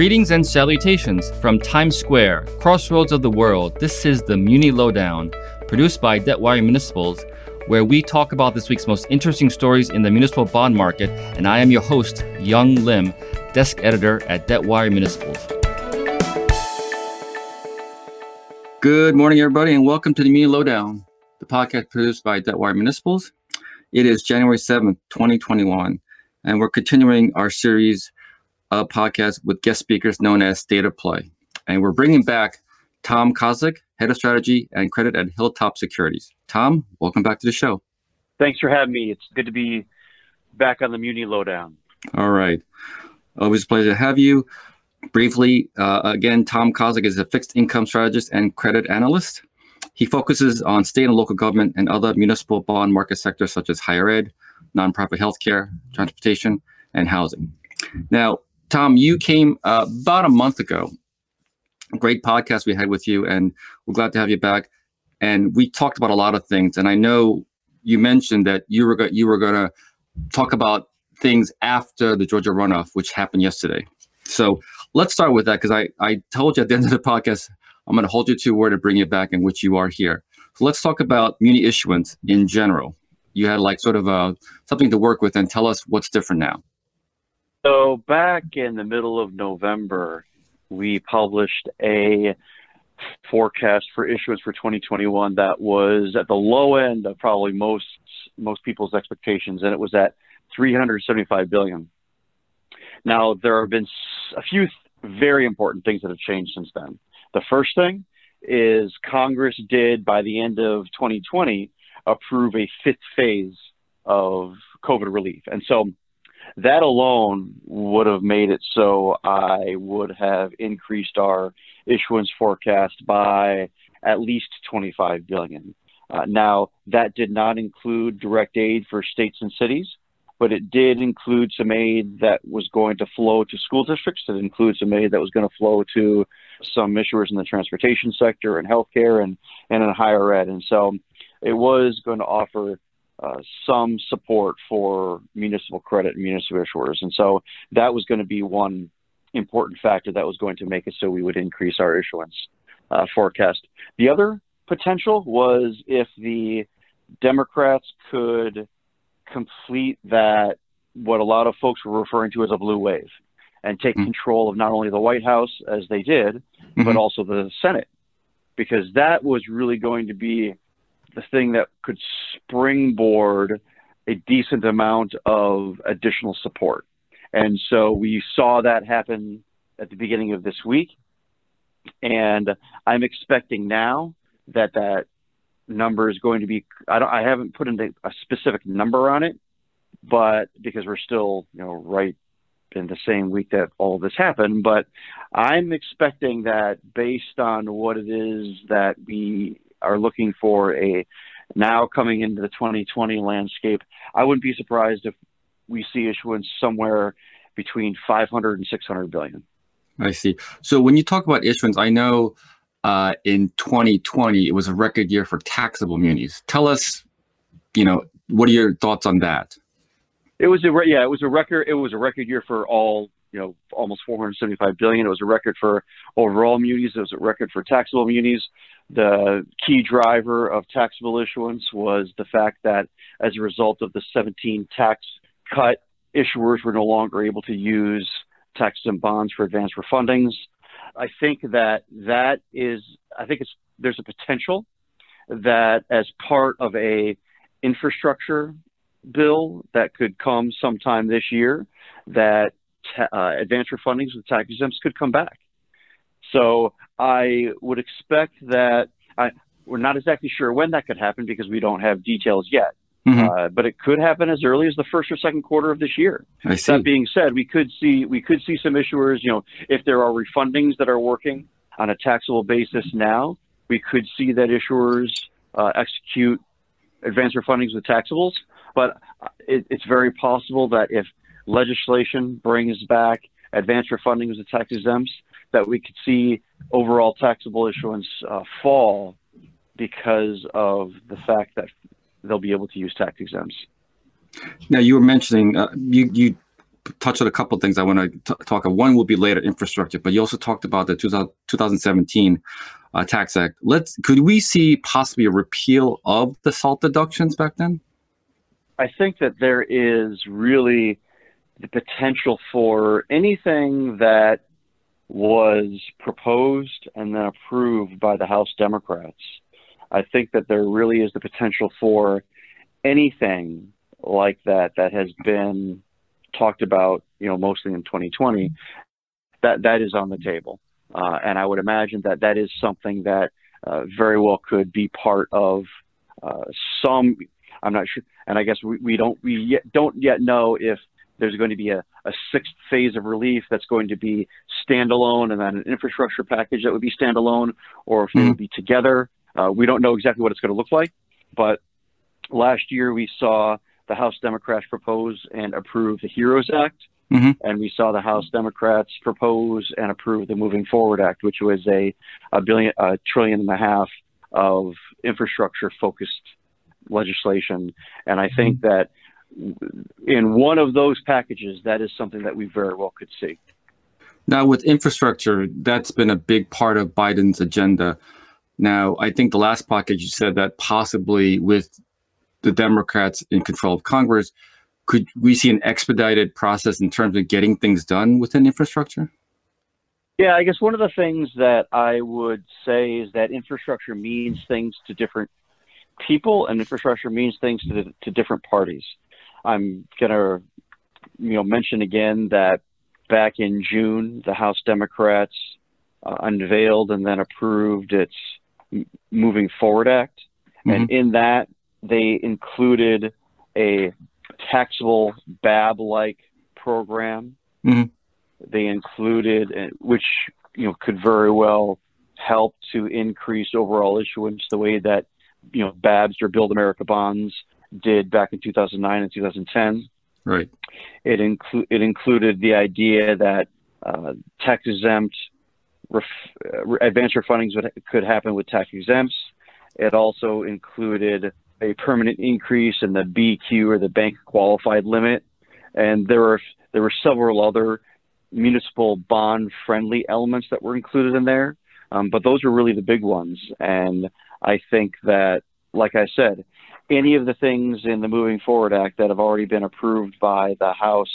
Greetings and salutations from Times Square, crossroads of the world. This is the Muni Lowdown, produced by Debtwire Municipals, where we talk about this week's most interesting stories in the municipal bond market. And I am your host, Young Lim, desk editor at Debtwire Municipals. Good morning, everybody, and welcome to the Muni Lowdown, the podcast produced by Debtwire Municipals. It is January 7th, 2021, and we're continuing our series a podcast with guest speakers known as State of Play. And we're bringing back Tom Kozlik, Head of Strategy and Credit at Hilltop Securities. Tom, welcome back to the show. Thanks for having me. It's good to be back on the Muni Lowdown. All right. Always a pleasure to have you. Briefly, uh, again, Tom Kozlik is a fixed income strategist and credit analyst. He focuses on state and local government and other municipal bond market sectors such as higher ed, nonprofit healthcare, transportation, and housing. Now, Tom, you came uh, about a month ago. Great podcast we had with you, and we're glad to have you back. And we talked about a lot of things. And I know you mentioned that you were go- you were going to talk about things after the Georgia runoff, which happened yesterday. So let's start with that because I I told you at the end of the podcast I'm going to hold you to where to bring you back, in which you are here. So let's talk about muni issuance in general. You had like sort of a, uh, something to work with, and tell us what's different now. So back in the middle of November, we published a forecast for issuance for 2021 that was at the low end of probably most most people's expectations, and it was at 375 billion. Now there have been a few very important things that have changed since then. The first thing is Congress did by the end of 2020 approve a fifth phase of COVID relief, and so that alone would have made it so I would have increased our issuance forecast by at least 25 billion. Uh, now, that did not include direct aid for states and cities, but it did include some aid that was going to flow to school districts. It includes some aid that was going to flow to some issuers in the transportation sector and healthcare and, and in higher ed. And so it was going to offer uh, some support for municipal credit and municipal issuers. And so that was going to be one important factor that was going to make it so we would increase our issuance uh, forecast. The other potential was if the Democrats could complete that, what a lot of folks were referring to as a blue wave, and take mm-hmm. control of not only the White House as they did, mm-hmm. but also the Senate, because that was really going to be the thing that could springboard a decent amount of additional support. And so we saw that happen at the beginning of this week. And I'm expecting now that that number is going to be, I, don't, I haven't put in a specific number on it, but because we're still, you know, right in the same week that all this happened. But I'm expecting that based on what it is that we are looking for a now coming into the 2020 landscape, I wouldn't be surprised if we see issuance somewhere between 500 and 600 billion. I see. So when you talk about issuance, I know uh, in 2020 it was a record year for taxable munis. Tell us, you know, what are your thoughts on that? It was a yeah, it was a record. It was a record year for all you know, almost 475 billion. It was a record for overall munis. It was a record for taxable munis. The key driver of taxable issuance was the fact that as a result of the 17 tax cut, issuers were no longer able to use tax and bonds for advance refundings. I think that that is, I think it's, there's a potential that as part of a infrastructure bill that could come sometime this year, that ta- uh, advance refundings with tax exempts could come back. So I would expect that I, we're not exactly sure when that could happen because we don't have details yet. Mm-hmm. Uh, but it could happen as early as the first or second quarter of this year. That being said, we could see we could see some issuers. You know, if there are refundings that are working on a taxable basis now, we could see that issuers uh, execute advance refundings with taxables. But it, it's very possible that if legislation brings back advance refundings with tax exempts, that we could see overall taxable issuance uh, fall because of the fact that they'll be able to use tax exempts. Now, you were mentioning uh, you you touch on a couple of things I want to talk about. One will be later infrastructure, but you also talked about the 2000, 2017 uh, Tax Act. Let's could we see possibly a repeal of the SALT deductions back then? I think that there is really the potential for anything that was proposed and then approved by the House Democrats. I think that there really is the potential for anything like that that has been talked about, you know, mostly in 2020. That that is on the table, uh, and I would imagine that that is something that uh, very well could be part of uh, some. I'm not sure, and I guess we, we don't we yet, don't yet know if there's going to be a, a sixth phase of relief that's going to be standalone, and then an infrastructure package that would be standalone, or if mm-hmm. they would be together. Uh, we don't know exactly what it's going to look like, but last year we saw the House Democrats propose and approve the HEROES Act, mm-hmm. and we saw the House Democrats propose and approve the Moving Forward Act, which was a, a billion, a trillion and a half of infrastructure focused legislation. And I think mm-hmm. that in one of those packages, that is something that we very well could see. Now, with infrastructure, that's been a big part of Biden's agenda. Now, I think the last package you said that possibly with the Democrats in control of Congress, could we see an expedited process in terms of getting things done within infrastructure? Yeah, I guess one of the things that I would say is that infrastructure means things to different people, and infrastructure means things to, the, to different parties. I'm gonna, you know, mention again that back in June, the House Democrats uh, unveiled and then approved its Moving Forward Act, mm-hmm. and in that they included a taxable BAB-like program. Mm-hmm. They included, uh, which you know could very well help to increase overall issuance the way that you know BABs or Build America bonds did back in 2009 and 2010. Right. It inclu- it included the idea that uh, tax exempt ref- uh, advance refundings would, could happen with tax exempts. It also included a permanent increase in the BQ or the bank qualified limit, and there were there were several other municipal bond friendly elements that were included in there, um, but those are really the big ones. And I think that, like I said, any of the things in the Moving Forward Act that have already been approved by the House.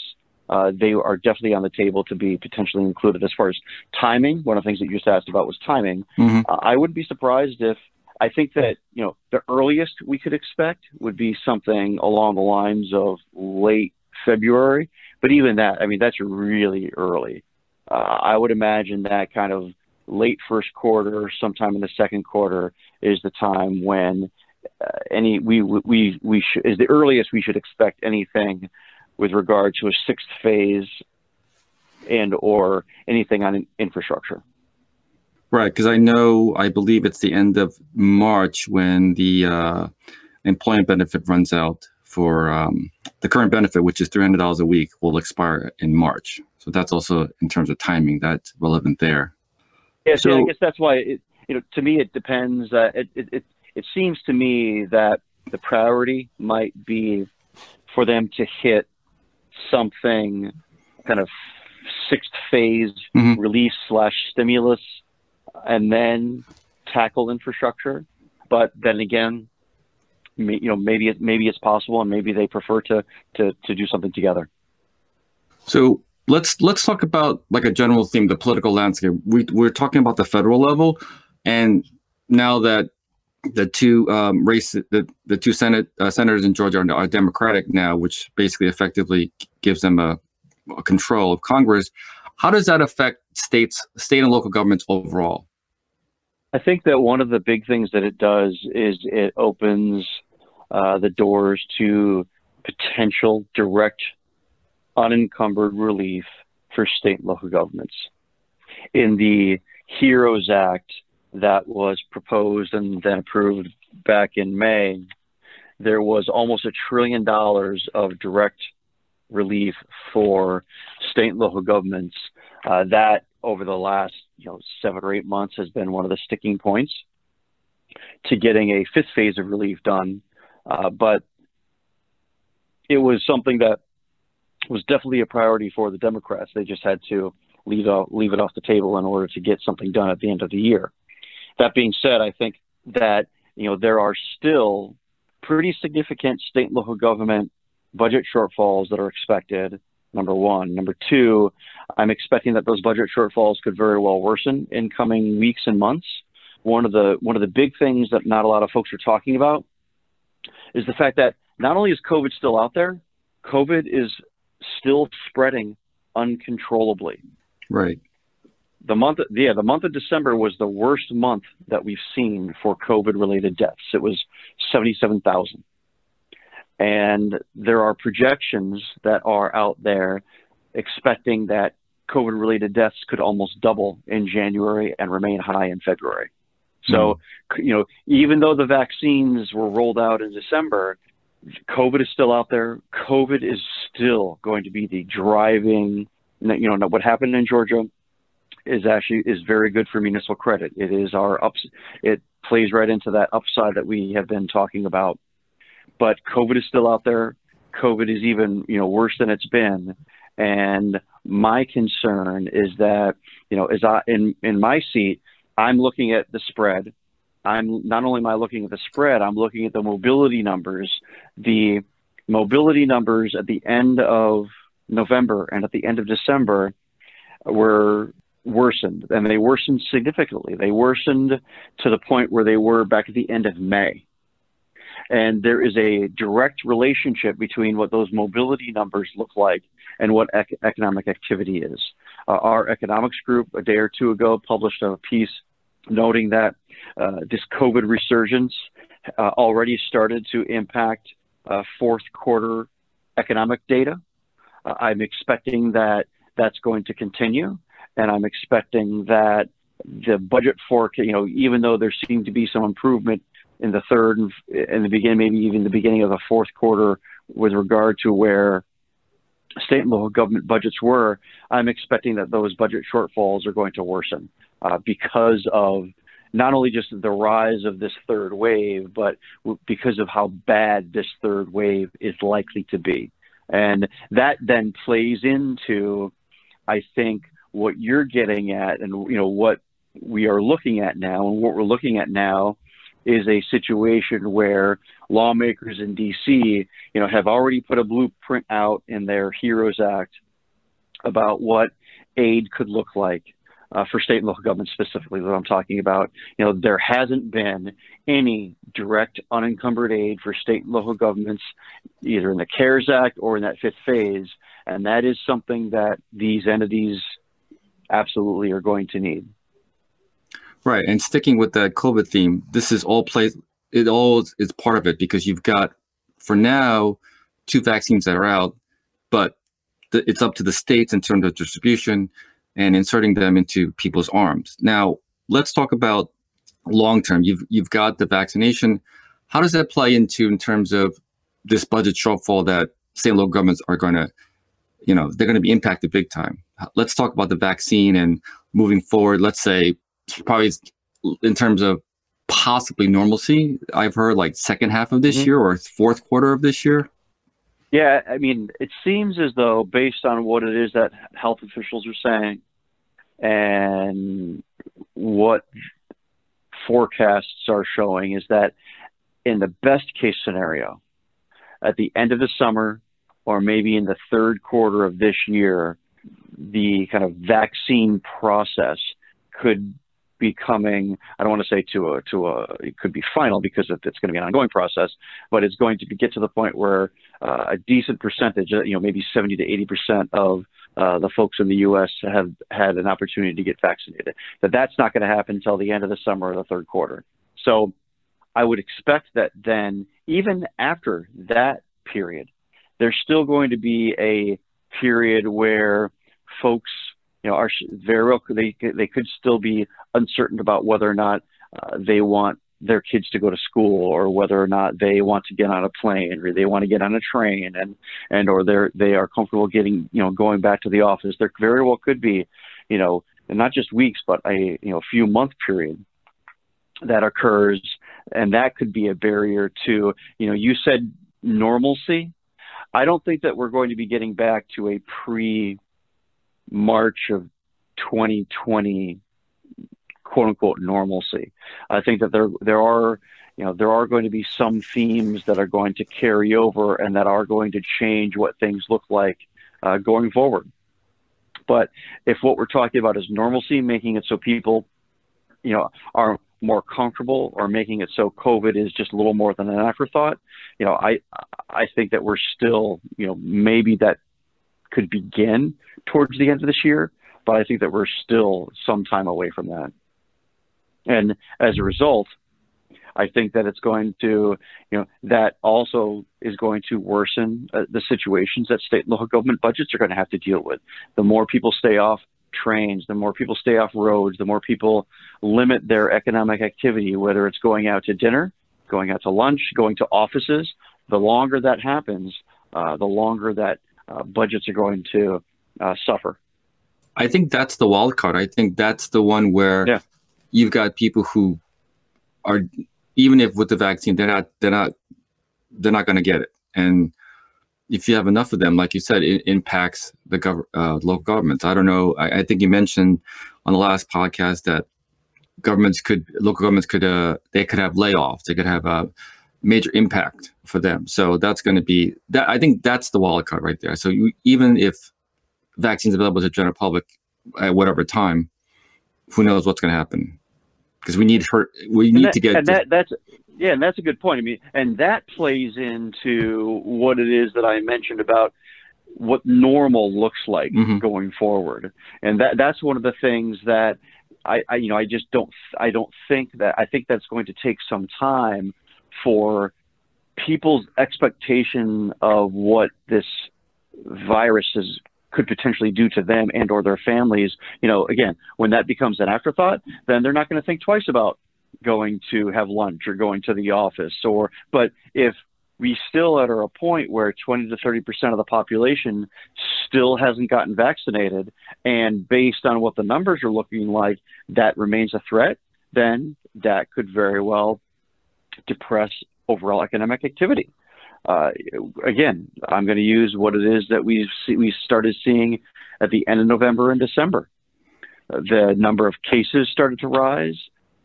Uh, they are definitely on the table to be potentially included. As far as timing, one of the things that you just asked about was timing. Mm-hmm. Uh, I wouldn't be surprised if I think that you know the earliest we could expect would be something along the lines of late February. But even that, I mean, that's really early. Uh, I would imagine that kind of late first quarter, sometime in the second quarter, is the time when any we we we should is the earliest we should expect anything with regard to a sixth phase and or anything on infrastructure. Right, because I know, I believe it's the end of March when the uh, employment benefit runs out for um, the current benefit, which is $300 a week, will expire in March. So that's also in terms of timing, that's relevant there. Yeah, so, I guess that's why, it, you know, to me, it depends. Uh, it, it, it, it seems to me that the priority might be for them to hit something kind of sixth phase mm-hmm. release slash stimulus and then tackle infrastructure. But then again, you know, maybe it, maybe it's possible, and maybe they prefer to to to do something together. So let's let's talk about like a general theme, the political landscape. We we're talking about the federal level, and now that the two um, race the, the two senate uh, senators in Georgia are, are, Democratic now, which basically effectively gives them a, a control of Congress. How does that affect states, state and local governments overall? I think that one of the big things that it does is it opens uh, the doors to potential direct, unencumbered relief for state and local governments. In the HEROES Act that was proposed and then approved back in May, there was almost a trillion dollars of direct relief for state and local governments. Uh, that over the last you know seven or eight months has been one of the sticking points to getting a fifth phase of relief done. Uh, but it was something that was definitely a priority for the Democrats. They just had to leave leave it off the table in order to get something done at the end of the year. That being said, I think that you know there are still pretty significant state and local government budget shortfalls that are expected. Number one. Number two, I'm expecting that those budget shortfalls could very well worsen in coming weeks and months. One of the one of the big things that not a lot of folks are talking about is the fact that not only is COVID still out there, COVID is still spreading uncontrollably. Right. The month, yeah, the month of December was the worst month that we've seen for COVID-related deaths. It was seventy-seven thousand, and there are projections that are out there expecting that COVID-related deaths could almost double in January and remain high in February. So, mm. you know, even though the vaccines were rolled out in December, COVID is still out there. COVID is still going to be the driving. You know what happened in Georgia is actually is very good for municipal credit. It is our ups. It plays right into that upside that we have been talking about. But COVID is still out there. COVID is even you know worse than it's been. And my concern is that you know as I in in my seat, I'm looking at the spread I'm not only am I looking at the spread, I'm looking at the mobility numbers. The mobility numbers at the end of November and at the end of December were worsened, and they worsened significantly. They worsened to the point where they were back at the end of May. And there is a direct relationship between what those mobility numbers look like and what ec- economic activity is. Uh, our economics group a day or two ago published a piece noting that uh, this COVID resurgence uh, already started to impact uh, fourth quarter economic data. Uh, I'm expecting that that's going to continue, and I'm expecting that the budget forecast, you know, even though there seemed to be some improvement in the third and in the beginning, maybe even the beginning of the fourth quarter with regard to where state and local government budgets were, I'm expecting that those budget shortfalls are going to worsen uh, because of not only just the rise of this third wave, but because of how bad this third wave is likely to be. And that then plays into, I think, what you're getting at and you know what we are looking at now and what we're looking at now is a situation where lawmakers in DC, you know, have already put a blueprint out in their HEROES Act about what aid could look like uh, for state and local governments specifically what I'm talking about. You know, there hasn't been any direct unencumbered aid for state and local governments, either in the CARES Act or in that fifth phase, and that is something that these entities absolutely are going to need. Right, and sticking with that COVID theme, this is all plays. It all is part of it because you've got, for now, two vaccines that are out, but the, it's up to the states in terms of distribution and inserting them into people's arms. Now, let's talk about long term. You've you've got the vaccination. How does that play into in terms of this budget shortfall that state and local governments are going to, you know, they're going to be impacted big time. Let's talk about the vaccine and moving forward. Let's say probably in terms of possibly normalcy. I've heard like second half of this mm-hmm. year or fourth quarter of this year. Yeah, I mean, it seems as though based on what it is that health officials are saying and what forecasts are showing is that in the best case scenario, at the end of the summer or maybe in the third quarter of this year, the kind of vaccine process could be coming. I don't want to say to a to a it could be final because it's going to be an ongoing process, but it's going to get to the point where uh, a decent percentage, uh, you know, maybe 70 to 80 percent of uh, the folks in the U.S. have had an opportunity to get vaccinated. That that's not going to happen until the end of the summer or the third quarter. So I would expect that then, even after that period, there's still going to be a period where folks you know, are very well they they could still be uncertain about whether or not uh, they want their kids to go to school or whether or not they want to get on a plane or they want to get on a train and and or they're they are comfortable getting you know going back to the office. There very well could be you know not just weeks but a you know few month period that occurs. And that could be a barrier to you know you said normalcy I don't think that we're going to be getting back to a pre March of 2020 quote unquote normalcy. I think that there there are you know there are going to be some themes that are going to carry over and that are going to change what things look like uh, going forward. But if what we're talking about is normalcy, making it so people, you know, are more comfortable or making it so COVID is just a little more than an afterthought, you know, I I think that we're still, you know, maybe that could begin towards the end of this year, but I think that we're still some time away from that. And as a result, I think that it's going to, you know, that also is going to worsen uh, the situations that state and local government budgets are going to have to deal with. The more people stay off trains, the more people stay off roads, the more people limit their economic activity, whether it's going out to dinner, going out to lunch, going to offices. The longer that happens, uh, the longer that uh, budgets are going to uh, suffer. I think that's the wild card. I think that's the one where yeah. you've got people who are even if with the vaccine they're not they're not they're not going to get it and if you have enough of them like you said it impacts the gov- uh, local governments i don't know I, I, think you mentioned on the last podcast that governments could local governments could uh, they could have layoffs they could have a major impact for them so that's going to be that i think that's the wild card right there so you, even if vaccines available to the general public at whatever time who knows what's going to happen because we need her. We need that, to get. That, that's yeah, and that's a good point. I mean, and that plays into what it is that I mentioned about what normal looks like mm-hmm. going forward, and that that's one of the things that I, I, you know, I just don't, I don't think that. I think that's going to take some time for people's expectation of what this virus is could potentially do to them and or their families you know again when that becomes an afterthought then they're not going to think twice about going to have lunch or going to the office or but if we still are at a point where 20 to 30 percent of the population still hasn't gotten vaccinated and based on what the numbers are looking like that remains a threat then that could very well depress overall economic activity uh, again, I'm going to use what it is that we we started seeing at the end of November and December. Uh, the number of cases started to rise,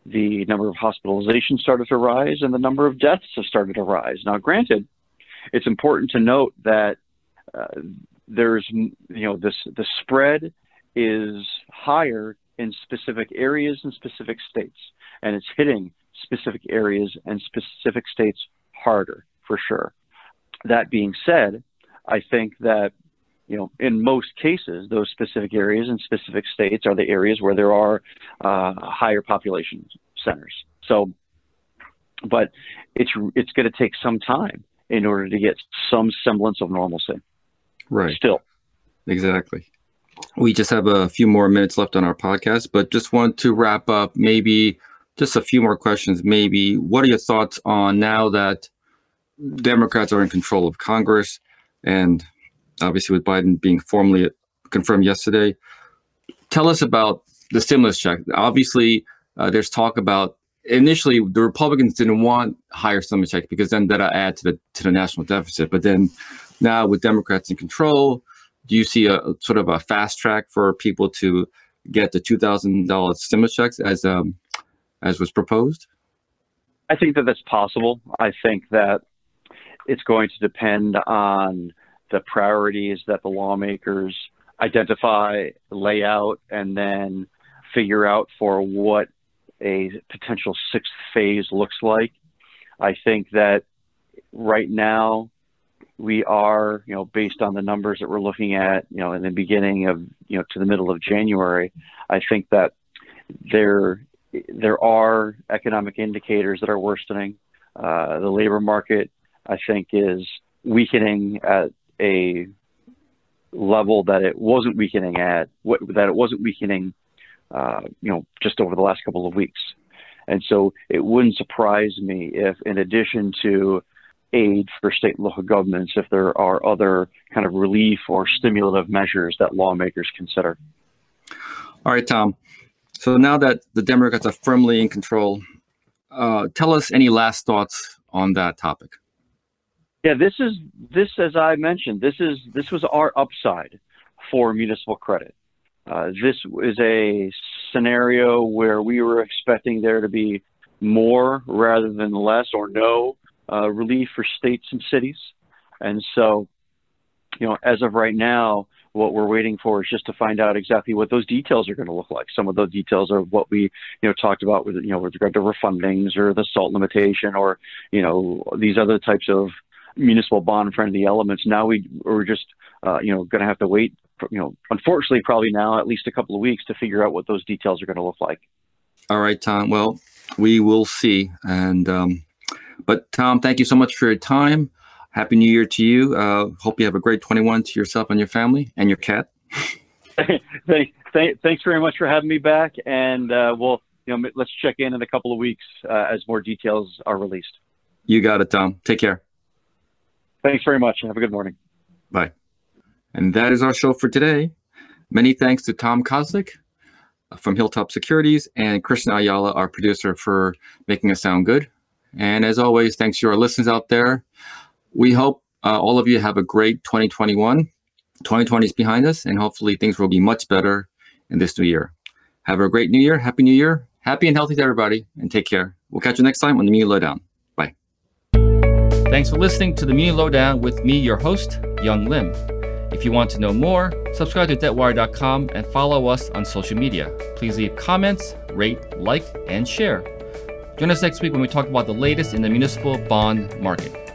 the number of hospitalizations started to rise, and the number of deaths have started to rise. Now, granted, it's important to note that uh, there's you know this the spread is higher in specific areas and specific states, and it's hitting specific areas and specific states harder for sure. That being said, I think that you know, in most cases, those specific areas and specific states are the areas where there are uh, higher population centers. So, but it's it's going to take some time in order to get some semblance of normalcy. Right. Still. Exactly. We just have a few more minutes left on our podcast, but just want to wrap up. Maybe just a few more questions. Maybe what are your thoughts on now that Democrats are in control of Congress, and obviously with Biden being formally confirmed yesterday. Tell us about the stimulus check. Obviously, uh, there's talk about initially the Republicans didn't want higher stimulus check because then that'll add to the to the national deficit. But then now with Democrats in control, do you see a sort of a fast track for people to get the two thousand dollars stimulus checks as um as was proposed? I think that that's possible. I think that it's going to depend on the priorities that the lawmakers identify, lay out, and then figure out for what a potential sixth phase looks like. I think that right now we are, you know, based on the numbers that we're looking at, you know, in the beginning of, you know, to the middle of January, I think that there there are economic indicators that are worsening. Uh, the labor market I think is weakening at a level that it wasn't weakening at, that it wasn't weakening, uh, you know, just over the last couple of weeks. And so it wouldn't surprise me if, in addition to aid for state and local governments, if there are other kind of relief or stimulative measures that lawmakers consider. All right, Tom. So now that the Democrats are firmly in control, uh, tell us any last thoughts on that topic. Yeah, this is this as I mentioned. This is this was our upside for municipal credit. Uh, this is a scenario where we were expecting there to be more rather than less or no uh, relief for states and cities. And so, you know, as of right now, what we're waiting for is just to find out exactly what those details are going to look like. Some of those details are what we, you know, talked about with, you know, with regard to refundings or the SALT limitation or, you know, these other types of municipal bond friendly elements. Now we, we're just, uh, you know, going to have to wait, for, you know, unfortunately, probably now at least a couple of weeks to figure out what those details are going to look like. All right, Tom. Well, we will see. And, um, but Tom, thank you so much for your time. Happy New Year to you. Uh, hope you have a great 21 to yourself and your family and your cat. thank, thank, thanks very much for having me back. And uh, we'll, you know, let's check in in a couple of weeks uh, as more details are released. You got it, Tom. Take care. Thanks very much. Have a good morning. Bye. And that is our show for today. Many thanks to Tom Kozlik from Hilltop Securities and Christian Ayala, our producer, for making us sound good. And as always, thanks to our listeners out there. We hope uh, all of you have a great 2021. 2020 is behind us, and hopefully things will be much better in this new year. Have a great new year. Happy New Year. Happy and healthy to everybody, and take care. We'll catch you next time on the Muni Lowdown. Thanks for listening to the Muni Lowdown with me, your host, Young Lim. If you want to know more, subscribe to debtwire.com and follow us on social media. Please leave comments, rate, like, and share. Join us next week when we talk about the latest in the municipal bond market.